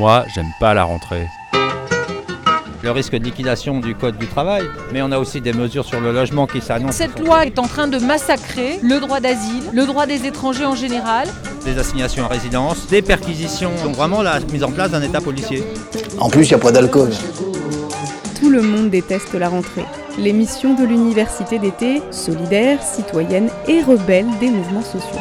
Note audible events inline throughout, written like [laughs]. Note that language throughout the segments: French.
Moi, j'aime pas la rentrée. Le risque de liquidation du Code du travail, mais on a aussi des mesures sur le logement qui s'annoncent. Cette loi est en train de massacrer le droit d'asile, le droit des étrangers en général. Des assignations à résidence, des perquisitions, donc vraiment la mise en place d'un État policier. En plus, il n'y a pas d'alcool. Tout le monde déteste la rentrée. L'émission de l'université d'été, solidaire, citoyenne et rebelle des mouvements sociaux.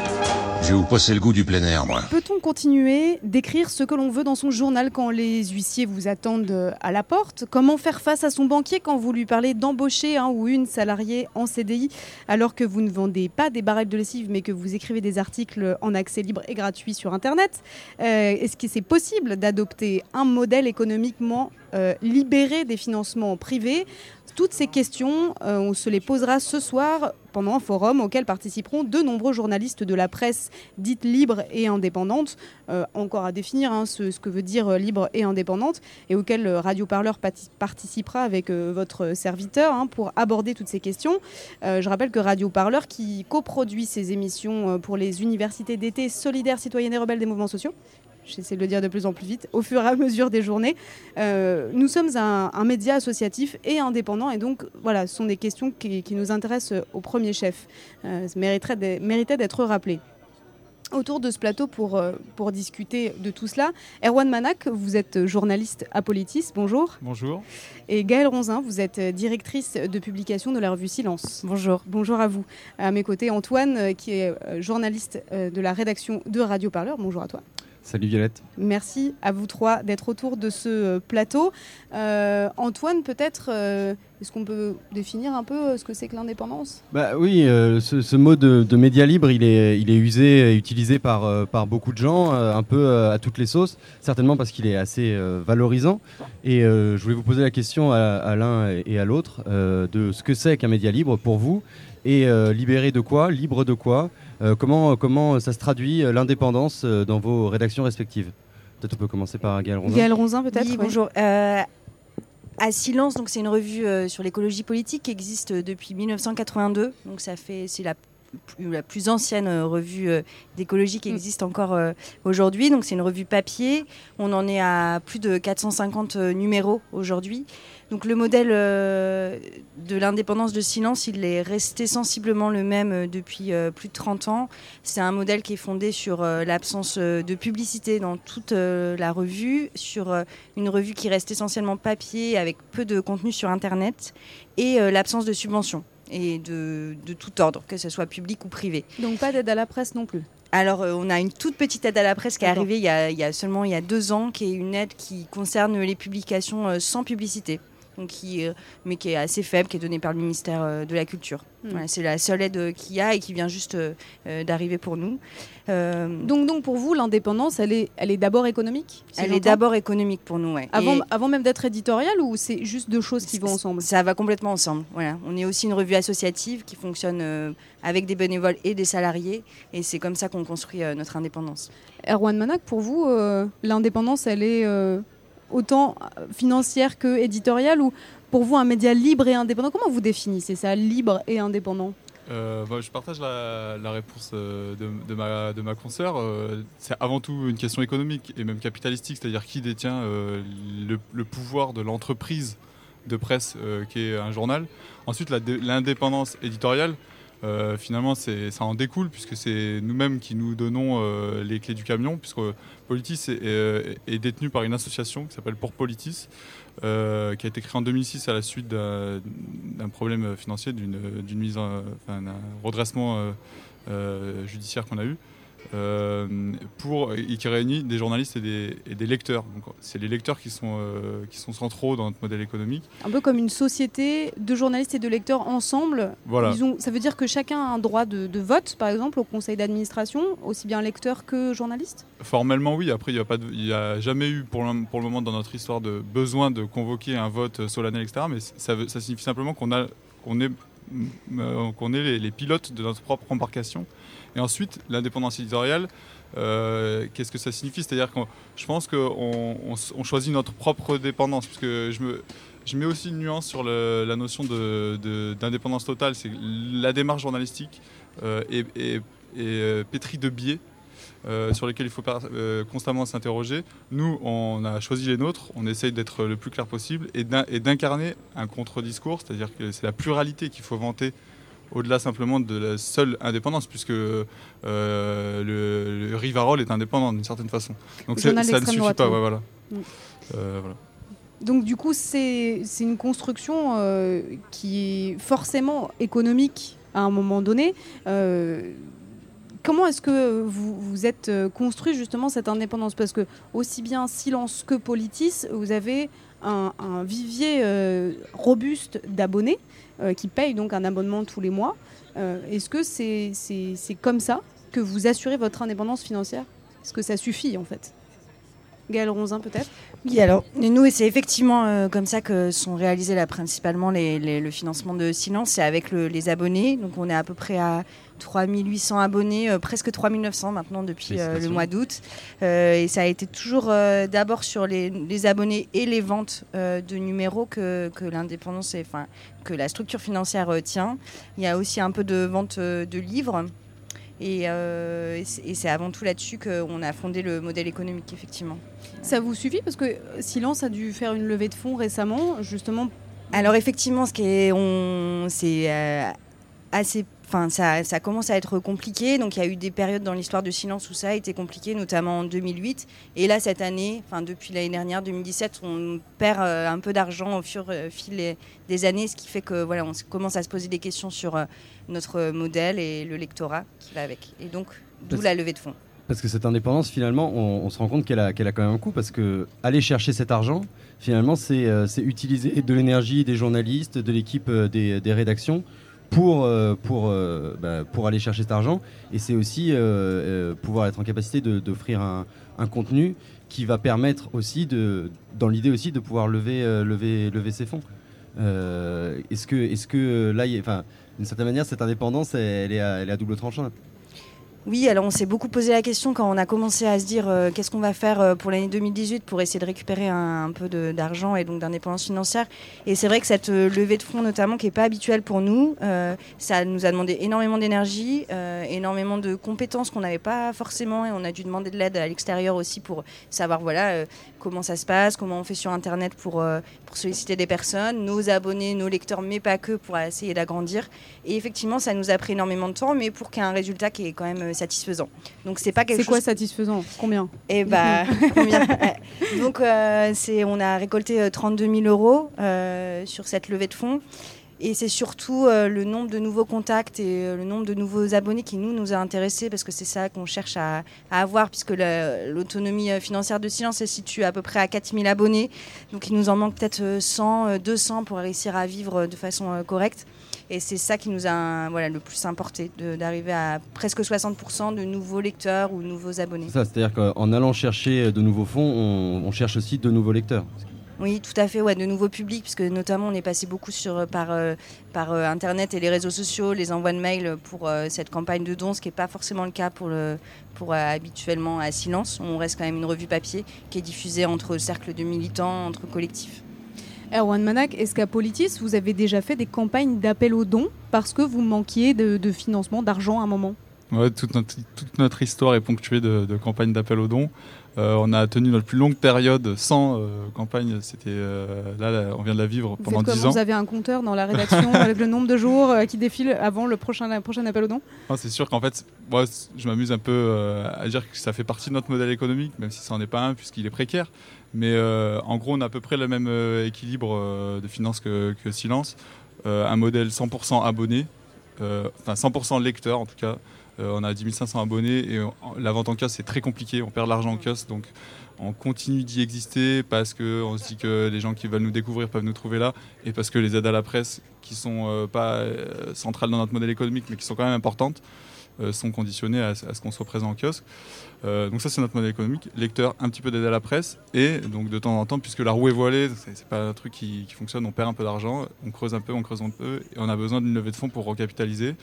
Je vais vous passer le goût du plein air. Peut-on continuer d'écrire ce que l'on veut dans son journal quand les huissiers vous attendent à la porte? Comment faire face à son banquier quand vous lui parlez d'embaucher un ou une salariée en CDI alors que vous ne vendez pas des barrettes de lessive mais que vous écrivez des articles en accès libre et gratuit sur Internet? Euh, Est-ce que c'est possible d'adopter un modèle économiquement euh, libéré des financements privés? Toutes ces questions, euh, on se les posera ce soir pendant un forum auquel participeront de nombreux journalistes de la presse dite libre et indépendante, euh, encore à définir hein, ce, que veut dire euh, libre et indépendante, et auquel Radio Parleur participera avec votre serviteur hein, pour aborder toutes ces questions. Je rappelle que Radio Parleur, qui coproduit ces émissions pour les universités d'été solidaires, citoyennes et rebelles des mouvements sociaux, j'essaie de le dire de plus en plus vite, au fur et à mesure des journées. Euh, nous sommes un, un, média associatif et indépendant, et donc voilà, ce sont des questions qui, qui nous intéressent au premier chef, euh, mériterait d'être rappelées. Autour de ce plateau pour, euh, pour discuter de tout cela, Erwan Manak, vous êtes journaliste à Politis, bonjour. Bonjour. Et Gaëlle Ronzin, vous êtes directrice de publication de la revue Silence. Bonjour. Bonjour à vous. À mes côtés, Antoine, euh, qui est journaliste de la rédaction de Radio Parleur. Bonjour à toi. Salut Violette. Merci à vous trois d'être autour de ce plateau. Euh, Antoine, peut-être, euh, est-ce qu'on peut définir un peu ce que c'est que l'indépendance? Bah, Oui, euh, ce, ce, mot de, de, média libre, il est, il est usé et utilisé par, par beaucoup de gens, un peu à toutes les sauces, certainement parce qu'il est assez valorisant. Et je voulais vous poser la question à, à l'un et à l'autre de ce que c'est qu'un média libre pour vous et libéré de quoi, libre de quoi euh, comment, comment ça se traduit l'indépendance dans vos rédactions respectives? Peut-être on peut commencer par Gaël Ronzin. Gaël Ronzin, peut-être oui, Bonjour. Euh, à Silence, donc c'est une revue euh, sur l'écologie politique qui existe depuis 1982. Donc ça fait c'est la la plus ancienne euh, revue euh, d'écologie qui existe encore euh, aujourd'hui. Donc c'est une revue papier. On en est à plus de 450 numéros aujourd'hui. Donc le modèle de l'indépendance de silence, il est resté sensiblement le même depuis plus de 30 ans. C'est un modèle qui est fondé sur l'absence de publicité dans toute la revue, sur une revue qui reste essentiellement papier avec peu de contenu sur Internet et l'absence de subventions et de, de, tout ordre, que ce soit public ou privé. Donc pas d'aide à la presse non plus? Alors, euh, on a une toute petite aide à la presse qui est arrivée il y, a, il y, a, seulement il y a deux ans, qui est une aide qui concerne les publications euh, sans publicité, donc qui, euh, mais qui est assez faible, qui est donnée par le ministère euh, de la Culture. Mmh. Voilà, C'est la seule aide qu'il y a et qui vient juste euh, d'arriver pour nous. donc, donc, pour vous, l'indépendance, elle est, elle est d'abord économique si Elle est d'abord économique pour nous, ouais. Avant, et avant même d'être éditoriale ou c'est juste deux choses qui vont ensemble? Ça va complètement ensemble. Voilà. On est aussi une revue associative qui fonctionne euh, avec des bénévoles et des salariés et c'est comme ça qu'on construit euh, notre indépendance. Erwan Manac, pour vous, euh, l'indépendance, elle est autant financière que éditoriale ou pour vous un média libre et indépendant? Comment vous définissez ça, libre et indépendant? Euh, bah, je partage la, réponse de, de, ma, de ma consoeur. Euh, c'est avant tout une question économique et même capitalistique, c'est-à-dire qui détient euh, le, le, pouvoir de l'entreprise de presse qui est un journal. Ensuite, l'indépendance éditoriale, finalement, ça en découle puisque c'est nous-mêmes qui nous donnons les clés du camion, puisque Politis est, est, détenu par une association qui s'appelle Pour Politis. Euh, qui a été créé en 2006 à la suite d'un problème financier, d'une mise d'un redressement euh, euh, judiciaire qu'on a eu. Euh, pour, et qui réunit des journalistes et des, et des lecteurs. C'est les lecteurs qui sont, euh, qui sont centraux dans notre modèle économique. Un peu comme une société de journalistes et de lecteurs ensemble. Voilà. Ont, ça veut dire que chacun a un droit de, de vote, par exemple, au conseil d'administration, aussi bien lecteur que journaliste? Formellement, oui. Après, il n'y a, a, jamais eu pour le, pour le moment dans notre histoire de besoin de convoquer un vote solennel, etc. Mais ça, signifie simplement qu'on qu est, qu'on est les, les pilotes de notre propre embarcation. Et ensuite, l'indépendance éditoriale, euh, qu'est-ce que ça signifie? C'est-à-dire que je pense qu'on on, on choisit notre propre dépendance, puisque je, me, je mets aussi une nuance sur la notion d'indépendance totale, c'est la démarche journalistique euh, est, est, pétrie de biais. euh, sur lesquels il faut euh, constamment s'interroger. Nous, on a choisi les nôtres, on essaye d'être le plus clair possible et d'incarner un contre-discours, c'est-à-dire que c'est la pluralité qu'il faut vanter au-delà simplement de la seule indépendance, puisque euh, le, le Rivarol est indépendant d'une certaine façon. Donc ça ne suffit droite, pas, ouais, voilà. Mm. Euh, voilà. Donc du coup, c'est c'est une construction euh, qui est forcément économique à un moment donné. Comment est-ce que vous, vous êtes euh, construit justement cette indépendance? Parce que aussi bien Silence que Politis, vous avez un, vivier euh, robuste d'abonnés euh, qui payent donc un abonnement tous les mois. Est-ce que c'est comme ça que vous assurez votre indépendance financière? Est-ce que ça suffit en fait? Gaël Ronzin peut-être? Oui, alors nous, c'est effectivement comme ça que sont réalisés là, principalement les- le financement de Silence, c'est avec le- les abonnés. Donc on est à peu près à 3800 abonnés, euh, presque 3900 maintenant depuis euh, le mois d'août. Euh, et ça a été toujours euh, d'abord sur les, les abonnés et les ventes euh, de numéros que, que l'indépendance, enfin que la structure financière euh, tient. Il y a aussi un peu de vente euh, de livres. Et, euh, c'est- et c'est avant tout là-dessus qu'on a fondé le modèle économique, effectivement. Ça vous suffit Parce que Silence a dû faire une levée de fonds récemment, justement. Alors effectivement, ce qui est, on, c'est euh, assez, enfin ça, ça commence à être compliqué. Donc il y a eu des périodes dans l'histoire de silence où ça a été compliqué, notamment en 2008. Et là cette année, enfin depuis l'année dernière, 2017, on perd euh, un peu d'argent au fur et fil des- des années, ce qui fait que voilà, on commence à se poser des questions sur euh, notre modèle et le lectorat qui va avec. Et donc d'où la levée de fonds. Parce que cette indépendance, finalement, on, on se rend compte qu'elle a, quand même un coût, parce que aller chercher cet argent, finalement, c'est euh, utiliser de l'énergie des journalistes, de l'équipe euh, des, des rédactions pour, euh, pour, euh, bah, pour aller chercher cet argent. Et c'est aussi euh, pouvoir être en capacité d'offrir un, un contenu qui va permettre aussi, de, dans l'idée aussi, de pouvoir lever, lever, lever ses fonds. Est-ce que, est-ce que euh, là, d'une certaine manière, cette indépendance, elle est à, elle est à double tranchant Oui, alors on s'est beaucoup posé la question quand on a commencé à se dire euh, qu'est-ce qu'on va faire euh, pour l'année 2018 pour essayer de récupérer un, peu d'argent et donc d'indépendance financière. Et c'est vrai que cette euh, levée de fonds notamment qui n'est pas habituelle pour nous, ça nous a demandé énormément d'énergie, énormément de compétences qu'on n'avait pas forcément et on a dû demander de l'aide à l'extérieur aussi pour savoir voilà comment ça se passe, comment on fait sur Internet pour, euh, pour solliciter des personnes, nos abonnés, nos lecteurs, mais pas que pour essayer d'agrandir. Et effectivement, ça nous a pris énormément de temps, mais pour qu'il y ait un résultat qui est quand même euh, satisfaisant. Donc c'est pas quelque C'est chose. quoi satisfaisant? Combien? Et bah, [laughs] combien? Donc euh, c'est, on a récolté euh, 32 000 euros euh, sur cette levée de fonds. Et c'est surtout euh, le nombre de nouveaux contacts et euh, le nombre de nouveaux abonnés qui nous a intéressés parce que c'est ça qu'on cherche à, avoir puisque la- l'autonomie euh, financière de Silence se situe à peu près à 4000 abonnés. Donc il nous en manque peut-être euh, 100, euh, 200 pour réussir à vivre de façon correcte. Et c'est ça qui nous a voilà, le plus importé, d'arriver à presque 60% de nouveaux lecteurs ou nouveaux abonnés. C'est ça, c'est-à-dire qu'en allant chercher de nouveaux fonds, on, on cherche aussi de nouveaux lecteurs. Oui, tout à fait, ouais, de nouveaux publics, puisque notamment on est passé beaucoup sur, par, euh, par euh, Internet et les réseaux sociaux, les envois de mails pour euh, cette campagne de dons, ce qui n'est pas forcément le cas pour, le, pour euh, habituellement à Silence. On reste quand même une revue papier qui est diffusée entre cercles de militants, entre collectifs. Erwan Manak, est-ce qu'à Politis, vous avez déjà fait des campagnes d'appel aux dons parce que vous manquiez de financement, d'argent à un moment? Ouais, toute, notre, toute notre histoire est ponctuée de, de campagnes d'appel aux dons. Euh, on a tenu notre plus longue période sans euh, campagne. C'était euh, là, là, on vient de la vivre Vous pendant faites 10 comment ans. Vous avez un compteur dans la rédaction [laughs] avec le nombre de jours qui défilent avant le prochain, la appel aux dons? Ah, c'est sûr qu'en fait, moi, je m'amuse un peu à dire que ça fait partie de notre modèle économique, même si ça n'en est pas un puisqu'il est précaire. Mais en gros, on a à peu près le même équilibre de finances que, que Silence. Un modèle 100% abonné, enfin 100% lecteur en tout cas. Euh, on a 10 500 abonnés et la vente en kiosque c'est très compliqué, on perd de l'argent en kiosque donc on continue d'y exister parce qu'on se dit que les gens qui veulent nous découvrir peuvent nous trouver là et parce que les aides à la presse qui sont euh, pas euh, centrales dans notre modèle économique mais qui sont quand même importantes sont conditionnées à, ce qu'on soit présent en kiosque. Euh, donc ça c'est notre modèle économique. Lecteur, un petit peu d'aide à la presse et donc de temps en temps puisque la roue est voilée, c'est pas un truc qui, fonctionne, on perd un peu d'argent, on creuse un peu, on creuse un peu et on a besoin d'une levée de fonds pour recapitaliser.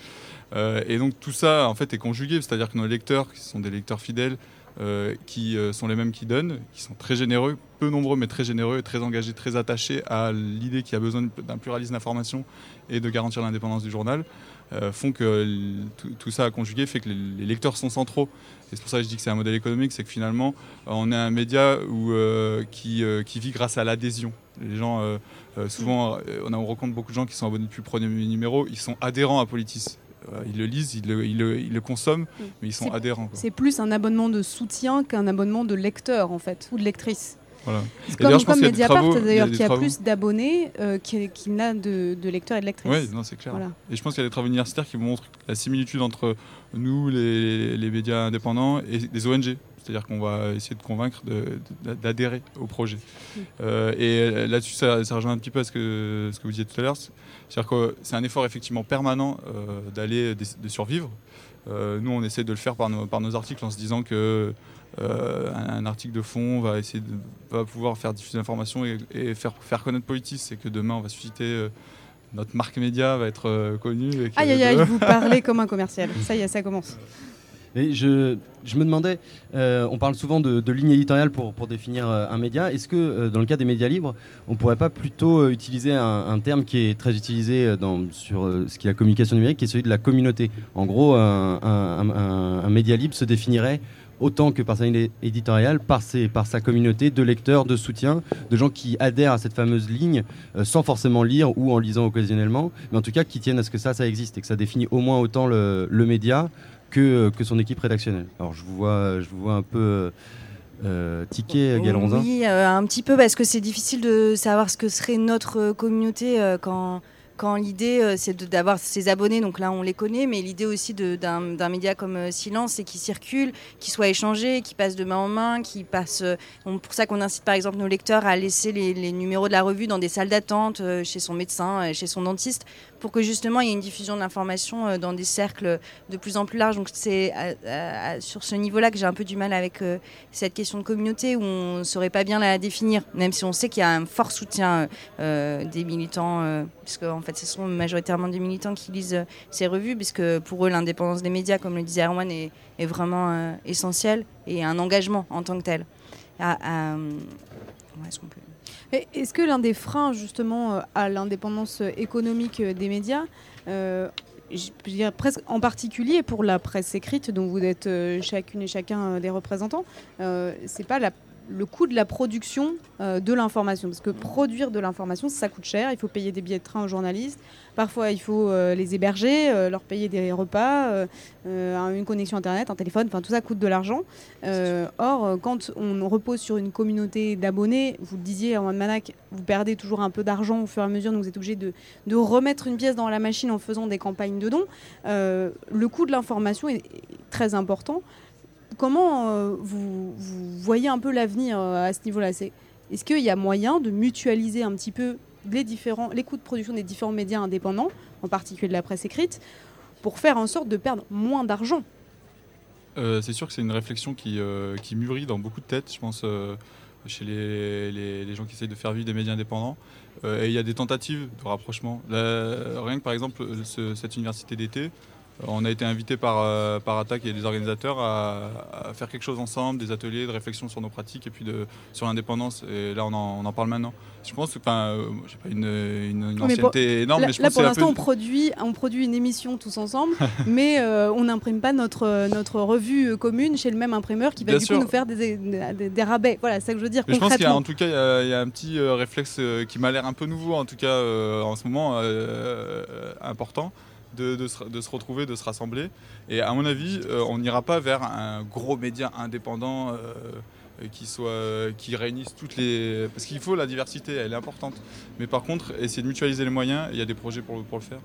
Euh, et donc tout ça en fait est conjugué, c'est-à-dire que nos lecteurs, qui sont des lecteurs fidèles, euh, qui euh, sont les mêmes qui donnent, qui sont très généreux, peu nombreux mais très généreux, et très engagés, très attachés à l'idée qu'il y a besoin d'un pluralisme d'information et de garantir l'indépendance du journal. Euh, font que tout, ça a conjugué fait que les, lecteurs sont centraux. Et c'est pour ça que je dis que c'est un modèle économique, c'est que finalement, euh, on est un média où, euh, qui, euh, qui vit grâce à l'adhésion. Les gens, euh, souvent, on, a, on rencontre beaucoup de gens qui sont abonnés depuis le premier numéro, ils sont adhérents à Politis. Ils le lisent, ils le, ils le- ils le consomment, mais ils sont adhérents. C'est plus un abonnement de soutien qu'un abonnement de lecteur en fait, ou de lectrice. Voilà. Comme, comme Mediapart d'ailleurs, qui a plus d'abonnés euh, qu'il qu'il n'a de, de lecteurs et de lectrices. Oui, c'est clair. Voilà. Et je pense qu'il y a des travaux universitaires qui montrent la similitude entre nous, les, les médias indépendants, et des ONG. C'est-à-dire qu'on va essayer de convaincre d'adhérer au projet. Euh, et euh, là-dessus, ça, ça rejoint un petit peu à ce que, ce que vous disiez tout à l'heure. C'est-à-dire que c'est un effort effectivement permanent euh, d'aller, de, survivre. Nous, on essaie de le faire par nos, par nos articles en se disant que euh, un, un article de fond va essayer de va pouvoir faire diffuser l'information et, et faire, faire connaître Politis. C'est que demain, on va susciter euh, notre marque média va être euh, connue. et Aïe aïe aïe, vous parlez comme un commercial. Ça y est, ça commence. Et je, je me demandais, euh, on parle souvent de, de ligne éditoriale pour, pour définir euh, un média. Est-ce que euh, dans le cas des médias libres, on ne pourrait pas plutôt euh, utiliser un, un terme qui est très utilisé euh, dans, sur euh, ce qui est la communication numérique, qui est celui de la communauté? En gros, un, un- un- un média libre se définirait autant que par sa ligne éditoriale, par, ses, par sa communauté de lecteurs, de soutien, de gens qui adhèrent à cette fameuse ligne euh, sans forcément lire ou en lisant occasionnellement, mais en tout cas qui tiennent à ce que ça, ça existe et que ça définit au moins autant le, le média que, que son équipe rédactionnelle. Alors je vous vois, je vous vois un peu euh, euh, tiquer, Galronzin. Oui, euh, un petit peu parce que c'est difficile de savoir ce que serait notre euh, communauté euh, quand, quand l'idée euh, c'est d'avoir ses abonnés, donc là on les connaît, mais l'idée aussi d'un média comme euh, Silence, c'est qu'il circule, qu'il soit échangé, qu'il passe de main en main, qu'il passe. euh, on- pour ça qu'on incite par exemple nos lecteurs à laisser les, numéros de la revue dans des salles d'attente, chez son médecin, chez son dentiste, pour que justement il y ait une diffusion de l'information dans des cercles de plus en plus larges. Donc c'est sur ce niveau-là que j'ai un peu du mal avec cette question de communauté où on ne saurait pas bien la définir, même si on sait qu'il y a un fort soutien des militants, euh, puisque en fait ce sont majoritairement des militants qui lisent euh, ces revues, puisque pour eux l'indépendance des médias, comme le disait Erwan, est, vraiment euh, essentielle et un engagement en tant que tel. Ah, ouais, est-ce que l'un des freins justement euh, à l'indépendance euh, économique euh, des médias, euh, en particulier pour la presse écrite dont vous êtes euh, chacune et chacun euh, des représentants, euh, c'est pas la- le coût de la production euh, de l'information parce que produire de l'information ça coûte cher, il faut payer des billets de train aux journalistes, parfois il faut euh, les héberger, euh, leur payer des repas, une connexion internet, un téléphone, enfin tout ça coûte de l'argent. Or, quand on repose sur une communauté d'abonnés, vous le disiez en Manac, vous perdez toujours un peu d'argent au fur et à mesure, donc vous êtes obligé de, remettre une pièce dans la machine en faisant des campagnes de dons. Le coût de l'information est très important. Comment euh, vous, voyez un peu l'avenir euh, à ce niveau-là? Est-ce qu'il y a moyen de mutualiser un petit peu les, coûts de production des différents médias indépendants, en particulier de la presse écrite, pour faire en sorte de perdre moins d'argent? Euh, c'est sûr que c'est une réflexion qui, mûrit dans beaucoup de têtes, je pense, chez les, gens qui essayent de faire vivre des médias indépendants. Et il y a des tentatives de rapprochement. Rien que par exemple, ce- cette université d'été, on a été invité par, euh, par Attac et les organisateurs à, à faire quelque chose ensemble, des ateliers de réflexion sur nos pratiques et puis de, sur l'indépendance. Et là, on en, on en parle maintenant. Je pense que, enfin, euh, j'ai pas une, une, une pour- ancienneté énorme, là, mais je là, pense pour l'instant, on peu... produit, on produit une émission tous ensemble, [laughs] mais euh, on n'imprime pas notre, notre revue euh, commune chez le même imprimeur qui va Bien du sûr. coup nous faire des, des, des rabais. Voilà, c'est ça que je veux dire Mais je pense qu'il y a en tout cas il y a, il y a un petit euh, réflexe qui m'a l'air un peu nouveau en tout cas en ce moment important de, se, retrouver, de se rassembler. Et à mon avis, euh, on n'ira pas vers un gros média indépendant euh, euh, qui soit qui réunisse toutes les parce qu'il faut la diversité, elle est importante. Mais par contre, essayer de mutualiser les moyens, il y a des projets pour le faire.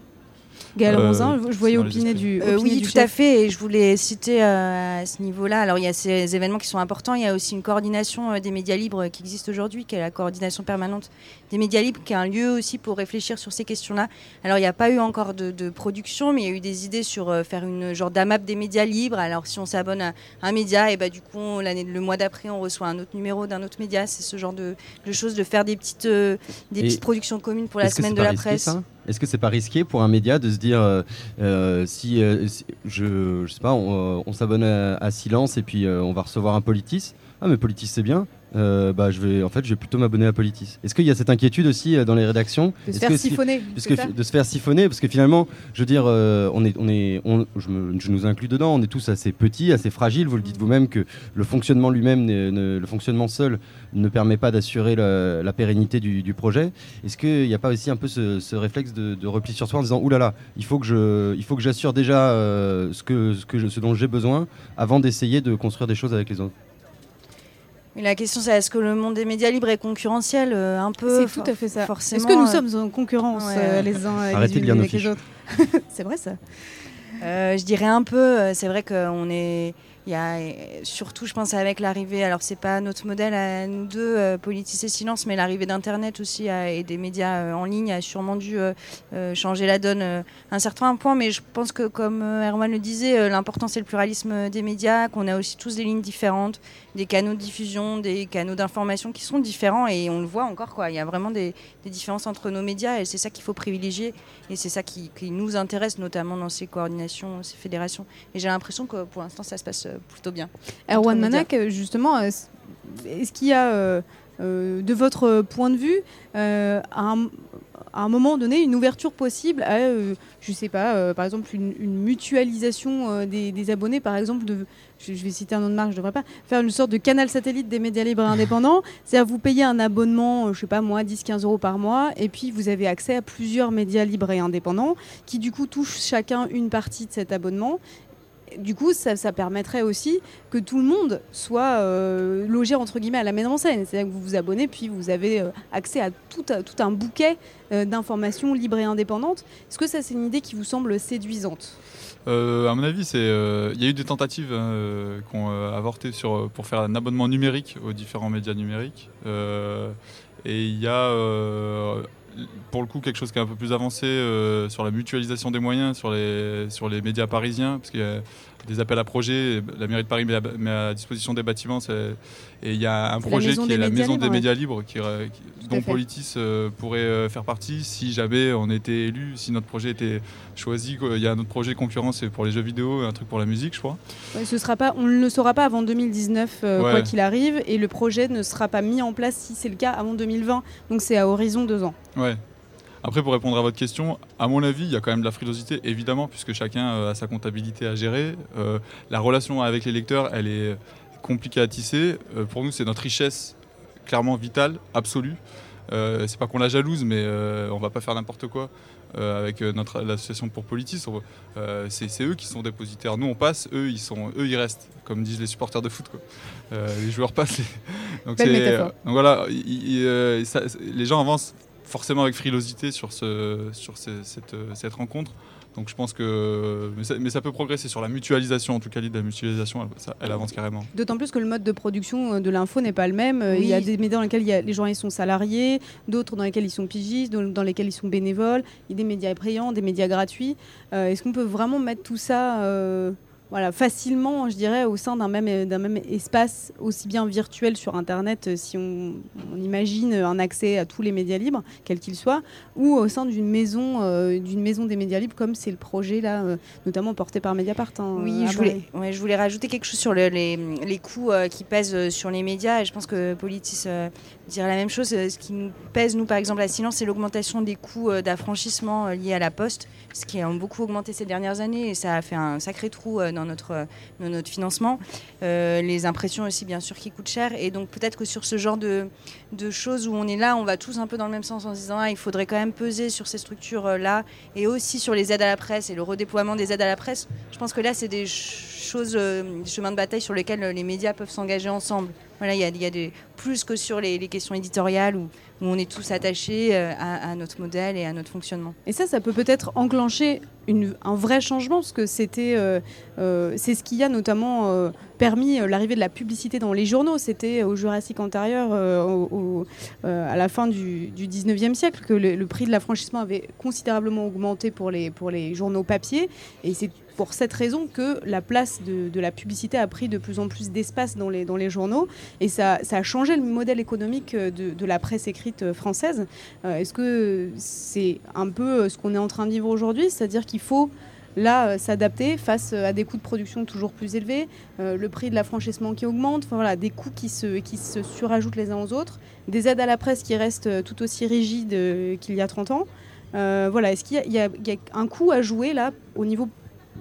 Gaël Euh, Ronzin, je, voyais opiner du. Euh, opiner oui, du tout à fait. Et je voulais citer euh, à ce niveau-là. Alors, il y a ces événements qui sont importants. Il y a aussi une coordination euh, des médias libres qui existe aujourd'hui, qui est la coordination permanente des médias libres, qui est un lieu aussi pour réfléchir sur ces questions-là. Alors, il n'y a pas eu encore de, de production, mais il y a eu des idées sur euh, faire une genre d'AMAP des médias libres. Alors, si on s'abonne à un média, et bah, du coup, l'année, le mois d'après, on reçoit un autre numéro d'un autre média. C'est ce genre de, de choses, de faire des petites, euh, des Et petites productions communes pour la semaine de la risqué, presse. ça? Est-ce que c'est pas risqué pour un média de se dire euh, euh, si, euh, si- je, je sais pas, on, on s'abonne à, Silence et puis on va recevoir un Politis? Ah mais Politis c'est bien. Euh, bah, je vais, en fait, je vais plutôt m'abonner à Politis. Est-ce qu'il y a cette inquiétude aussi euh, dans les rédactions De se faire que siphonner. parce que de se faire siphonner, parce que finalement, je veux dire, euh, on est, on est, on- je, me- je nous inclus dedans, on est tous assez petits, assez fragiles. Vous le dites vous-même que le fonctionnement lui-même, le fonctionnement seul, ne permet pas d'assurer la, la pérennité du, du projet. Est-ce qu'il n'y a pas aussi un peu ce, ce réflexe de, de repli sur soi en disant, oulala, il faut que je, il faut que j'assure déjà ce que, ce que je- ce dont j'ai besoin avant d'essayer de construire des choses avec les autres. Mais la question, c'est est-ce que le monde des médias libres est concurrentiel euh, Un peu. C'est tout à fait ça. Forcément. Est-ce que nous euh, sommes en concurrence ouais. euh, les uns les Arrêtez de nos avec les autres [laughs] C'est vrai ça. Euh, je dirais un peu. C'est vrai qu'on est. Il y a surtout, je pense, avec l'arrivée. Alors, c'est pas notre modèle à nous deux, euh, Politis et Silence, mais l'arrivée d'Internet aussi a- et des médias euh, en ligne a sûrement dû euh, changer la donne euh, à un certain point. Mais je pense que, comme Erwan le disait, euh, l'important c'est le pluralisme des médias, qu'on a aussi tous des lignes différentes, des canaux de diffusion, des canaux d'information qui sont différents et on le voit encore. Quoi. Il y a vraiment des, des différences entre nos médias et c'est ça qu'il faut privilégier et c'est ça qui, qui nous intéresse, notamment dans ces coordinations, ces fédérations. Et j'ai l'impression que pour l'instant, ça se passe euh, plutôt bien. Erwan euh, justement, euh, est-ce qu'il y a, euh, de votre point de vue, euh, un, à un moment donné, une ouverture possible à, euh, je sais pas, euh, par exemple, une, une mutualisation euh, des, des abonnés, par exemple, de, je, je vais citer un nom de marque, je devrais pas, faire une sorte de canal satellite des médias libres et [laughs] indépendants, c'est-à-dire vous payez un abonnement, euh, je sais pas moi, 10-15 euros par mois, et puis vous avez accès à plusieurs médias libres et indépendants, qui du coup touchent chacun une partie de cet abonnement, du coup, ça, permettrait aussi que tout le monde soit euh, logé entre guillemets à la même enseigne. C'est-à-dire que vous vous abonnez, puis vous avez euh, accès à tout, un- bouquet euh, d'informations libres et indépendantes. Est-ce que ça, c'est une idée qui vous semble séduisante? À mon avis, il y a eu des tentatives hein, qui ont avorté pour faire un abonnement numérique aux différents médias numériques. Et il y a, pour le coup, quelque chose qui est un peu plus avancé euh, sur la mutualisation des moyens sur les, sur les médias parisiens, parce qu'il y des appels à projets. La mairie de Paris met à, met à disposition des bâtiments. Et il y a un projet qui est la maison des médias libres, qui, qui- à dont. Politis euh, pourrait euh, faire partie si jamais on était élu, si notre projet était choisi. Il y a un autre projet concurrent, c'est pour les jeux vidéo, un truc pour la musique, je crois. Ouais, ce sera pas, On ne le saura pas avant 2019, euh, Ouais. quoi qu'il arrive, et le projet ne sera pas mis en place, si c'est le cas, avant 2020. Donc c'est à horizon deux ans. Ouais. Après, pour répondre à votre question, à mon avis, il y a quand même de la frilosité, évidemment, puisque chacun euh, a sa comptabilité à gérer. Euh, la relation avec les lecteurs, elle est compliquée à tisser. Euh, pour nous, c'est notre richesse clairement vitale, absolue. Euh, c'est pas qu'on la jalouse, mais on va pas faire n'importe quoi. avec notre l'association pour Politis, c'est eux qui sont dépositaires. Nous, on passe, eux, ils sont, eux, ils restent, comme disent les supporters de foot. Quoi. Les joueurs passent. les- [laughs] Donc, donc voilà, ça- les gens avancent forcément avec frilosité sur, ce, sur ce- cette, euh, cette rencontre. Donc je pense que. Mais ça, mais ça peut progresser sur la mutualisation, en tout cas, l'idée de la mutualisation, elle, ça- elle avance carrément. D'autant plus que le mode de production euh, de l'info n'est pas le même. Euh, Il y a des médias dans lesquels il y a- les journalistes sont salariés, d'autres dans lesquels ils sont pigistes, dans dans lesquels ils sont bénévoles. Il y a des médias payants, des médias gratuits. Euh, Est-ce qu'on peut vraiment mettre tout ça euh, voilà, facilement, je dirais, au sein d'un même, d'un même espace, aussi bien virtuel sur Internet, euh, si on, on imagine un accès à tous les médias libres, quels qu'ils soient, ou au sein d'une maison, euh, d'une maison des médias libres, comme c'est le projet là, euh, notamment porté par Mediapart. hein, Oui, je voulais, ouais, je voulais rajouter quelque chose sur le- les, les coûts euh, qui pèsent euh, sur les médias. Et je pense que Politis euh, dirait la même chose. Euh, Ce qui nous pèse, nous, par exemple, à Silence, c'est l'augmentation des coûts euh, d'affranchissement euh, liés à la Poste, ce qui a beaucoup augmenté ces dernières années. Et ça a fait un sacré trou euh, notre, notre financement. Euh, les impressions aussi, bien sûr, qui coûtent cher. Et donc, peut-être que sur ce genre de, de choses où on est là, on va tous un peu dans le même sens en se disant ah, il faudrait quand même peser sur ces structures-là et aussi sur les aides à la presse et le redéploiement des aides à la presse. Je pense que là, c'est des ch- choses, euh, des chemins de bataille sur lesquels les médias peuvent s'engager ensemble. Voilà, il y y a des, plus que sur les, les questions éditoriales où, où on est tous attachés euh, à, notre modèle et à notre fonctionnement. Et ça, ça peut peut-être enclencher un vrai changement, parce que c'était, euh, euh, c'est ce qui a notamment permis l'arrivée de la publicité dans les journaux. C'était au Jurassique antérieur, à la fin du, du 19e siècle, que le, le prix de l'affranchissement avait considérablement augmenté pour les, pour les journaux papier. Et c'est pour cette raison que la place de, la publicité a pris de plus en plus d'espace dans les, dans les journaux. Et ça, ça a changé le modèle économique euh, de, de la presse écrite euh, française. Euh, Est-ce que c'est un peu ce qu'on est en train de vivre aujourd'hui? C'est-à-dire qu'il faut là s'adapter face à des coûts de production toujours plus élevés, le prix de l'affranchissement qui augmente, voilà, des coûts qui se, qui se surajoutent les uns aux autres, des aides à la presse qui restent tout aussi rigides qu'il y a 30 ans. Voilà, est-ce qu'il y, y a un coup à jouer là au niveau,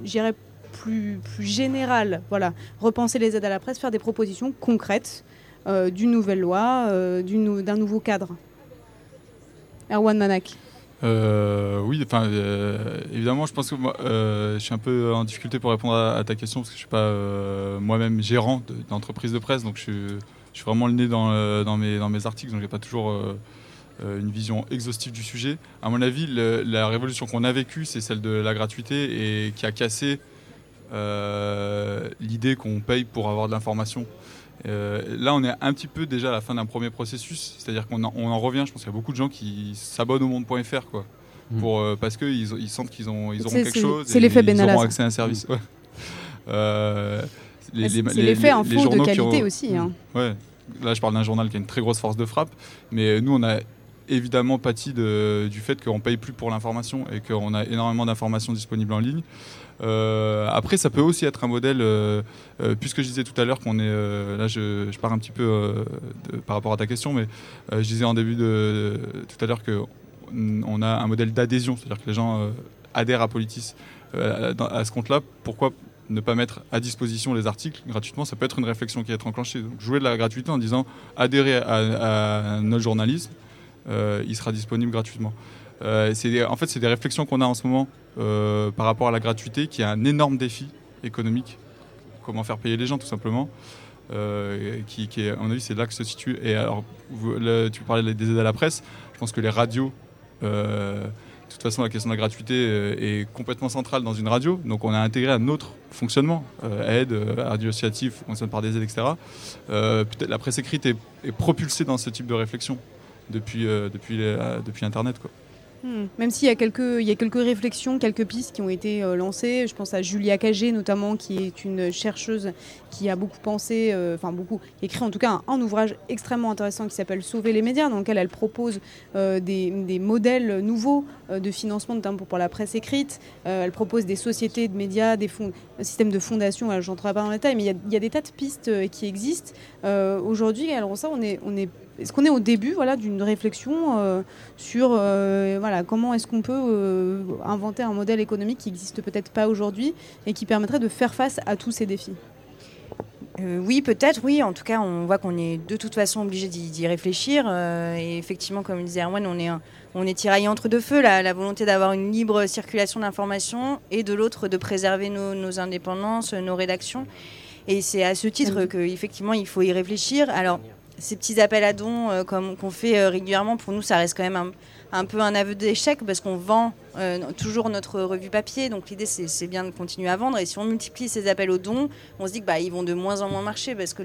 je dirais, plus, plus général Voilà, repenser les aides à la presse, faire des propositions concrètes euh, d'une nouvelle loi, euh, d'un nouveau cadre. Erwan Manak. Euh, oui, enfin, évidemment, je pense que moi, je suis un peu en difficulté pour répondre à, ta question parce que je suis pas moi-même gérant de- d'entreprise de, presse, donc je, suis- je suis vraiment le nez dans, dans, mes, dans mes articles, donc j'ai pas toujours une vision exhaustive du sujet. À mon avis, le- la révolution qu'on a vécue, c'est celle de la gratuité et qui a cassé euh, l'idée qu'on paye pour avoir de l'information. Euh, là, on est un petit peu déjà à la fin d'un premier processus, c'est-à-dire qu'on en, en revient. Je pense qu'il y a beaucoup de gens qui s'abonnent au monde.fr, quoi, Mm. pour euh, parce qu'ils ils sentent qu'ils ont ils auront quelque chose. c'est et l'effet Ils auront accès à un service. ouais. Euh, les- Ah, C'est les- c'est les- l'effet les- info de qualité ont- aussi. hein. Ouais, là je parle d'un journal qui a une très grosse force de frappe, mais nous on a évidemment pâti du fait qu'on paye plus pour l'information et qu'on a énormément d'informations disponibles en ligne. Euh, après, ça peut aussi être un modèle, euh, euh, puisque je disais tout à l'heure qu'on est, là je, pars un petit peu par rapport à ta question, mais je disais en début de, tout à l'heure que on a un modèle d'adhésion, c'est-à-dire que les gens adhèrent à Politis. À ce compte-là, pourquoi ne pas mettre à disposition les articles gratuitement? Ça peut être une réflexion qui est enclenchée. Donc, jouer de la gratuité en disant adhérez à, à notre journalisme, il sera disponible gratuitement. Euh, en fait, c'est des réflexions qu'on a en ce moment euh, par rapport à la gratuité, qui est un énorme défi économique. Comment faire payer les gens, tout simplement. Euh, qui, est, à mon avis, c'est là que se situe. Et alors, tu parlais des aides à la presse. Je pense que les radios, euh, de toute façon, la question de la gratuité euh, est complètement centrale dans une radio. Donc, on a intégré un autre fonctionnement, euh, aide, euh, radio associative, fonctionne par des aides, etc. Euh, peut-être la presse écrite est propulsée dans ce type de réflexion depuis, euh, euh, depuis Internet. Hmm. Même s'il y a quelques, y a quelques réflexions, quelques pistes qui ont été euh, lancées. Je pense à Julia Cagé notamment, qui est une chercheuse qui a beaucoup pensé, euh, enfin beaucoup, qui a écrit en tout cas un, ouvrage extrêmement intéressant qui s'appelle Sauver les médias, dans lequel elle propose euh, des, modèles nouveaux euh, de financement, notamment pour, la presse écrite. Euh, elle propose des sociétés de médias, des fonds, un système de fondation. Je n'entrerai pas dans le détail, mais il y a, des tas de pistes euh, qui existent euh, aujourd'hui. Alors ça, on est, on est est-ce qu'on est au début voilà, d'une réflexion euh, sur euh, voilà, comment est-ce qu'on peut euh, inventer un modèle économique qui n'existe peut-être pas aujourd'hui et qui permettrait de faire face à tous ces défis? Oui, peut-être, oui. En tout cas, on voit qu'on est de toute façon obligé d'y réfléchir. et effectivement, comme le disait Erwan, on est, un- on est tiraillé entre deux feux. La, la volonté d'avoir une libre circulation d'informations et de l'autre de préserver nos, nos indépendances, nos rédactions. Et c'est à ce titre qu'effectivement, il faut y réfléchir. Alors, ces petits appels à dons euh, comme qu'on fait euh, régulièrement, pour nous, ça reste quand même un, un peu un aveu d'échec parce qu'on vend euh, toujours notre revue papier. Donc l'idée, c'est bien de continuer à vendre. Et si on multiplie ces appels aux dons, on se dit que bah, vont de moins en moins marcher parce que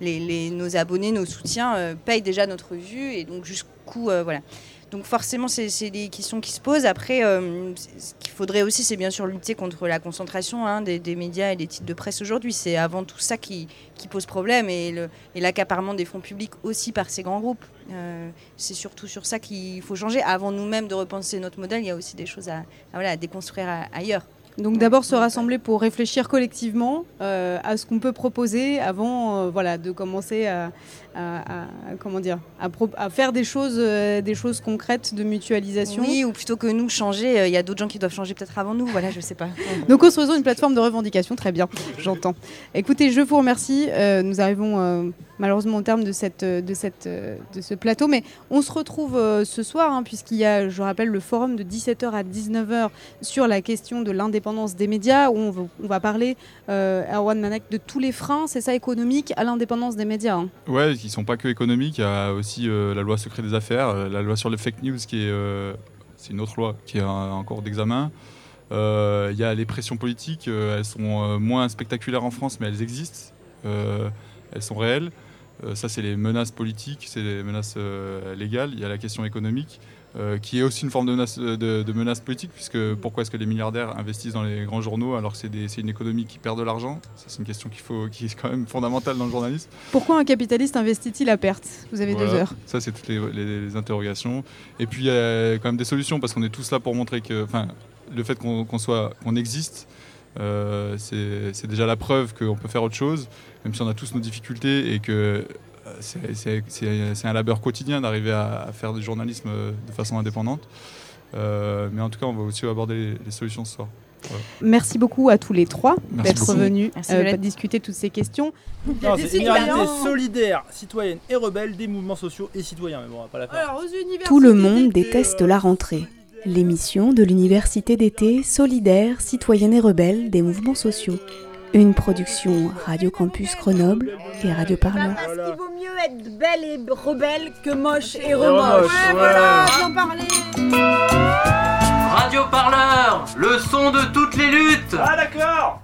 les, nos abonnés, nos soutiens euh, payent déjà notre revue. Et donc jusqu'où, euh, voilà. Donc forcément, c'est des questions qui se posent. Après, ce qu'il faudrait aussi, c'est bien sûr lutter contre la concentration hein, des, médias et des titres de presse aujourd'hui. C'est avant tout ça qui, pose problème et l'accaparement des fonds publics aussi par ces grands groupes. C'est surtout sur ça qu'il faut changer. Avant nous-mêmes de repenser notre modèle, il y a aussi des choses à, à, voilà, à déconstruire à- ailleurs. Donc d'abord se rassembler pour réfléchir collectivement euh, à ce qu'on peut proposer avant euh, voilà, de commencer à, à- à- comment dire, à, pro- à faire des choses, euh, des choses concrètes de mutualisation. Oui, ou plutôt que nous changer, euh, il y a d'autres gens qui doivent changer peut-être avant nous. Voilà, je sais pas. [laughs] Nous construisons une plateforme de revendication, très bien, j'entends. Écoutez, je vous remercie. Euh, nous arrivons euh, malheureusement au terme de, cette, de, cette, euh, de ce plateau, mais on se retrouve euh, ce soir, hein, puisqu'il y a, je rappelle, le forum de 17h à 19h sur la question de l'indépendance des médias, où on va, on va parler, euh, Erwan Manek, de tous les freins, c'est ça, économiques, à l'indépendance des médias. hein. Ouais, qui sont pas que économiques. Il y a aussi euh, la loi secret des affaires, euh, la loi sur les fake news qui est, euh, c'est une autre loi qui est en cours d'examen. Il y a les pressions politiques. elles sont moins spectaculaires en France, mais elles existent. Elles sont réelles. Ça, c'est les menaces politiques, c'est les menaces légales. Il y a la question économique. Euh, qui est aussi une forme de menace, de, de menace politique, puisque pourquoi est-ce que les milliardaires investissent dans les grands journaux alors que c'est une économie qui perd de l'argent? Ça, c'est une question qu'il faut, qui est quand même fondamentale dans le journalisme. Pourquoi un capitaliste investit-il à perte? Vous avez deux Voilà. heures. Ça, c'est toutes les, les- les interrogations. Et puis, il y a quand même des solutions, parce qu'on est tous là pour montrer que. Le fait qu'on soit, qu'on existe, euh, c'est déjà la preuve qu'on peut faire autre chose, même si on a tous nos difficultés et que euh, c'est- un labeur quotidien d'arriver à, à faire du journalisme euh, de façon indépendante. Euh, mais en tout cas, on va aussi aborder les, les solutions ce soir. Merci beaucoup à tous les trois d'être venus euh, discuter toutes ces questions. Non, une réalité solidaire, citoyenne et rebelle des mouvements sociaux et citoyens. Mais bon, on va pas la faire. Tout le monde déteste la rentrée. L'émission de l'université d'été solidaire, citoyenne et rebelle des mouvements sociaux. Une production Radio Campus Grenoble et Radio Parleur. Voilà. Il vaut mieux être belle et rebelle que moche et remoche. remoche. Ouais, voilà, j'en parlais. Radio Parleur, le son de toutes les luttes Ah d'accord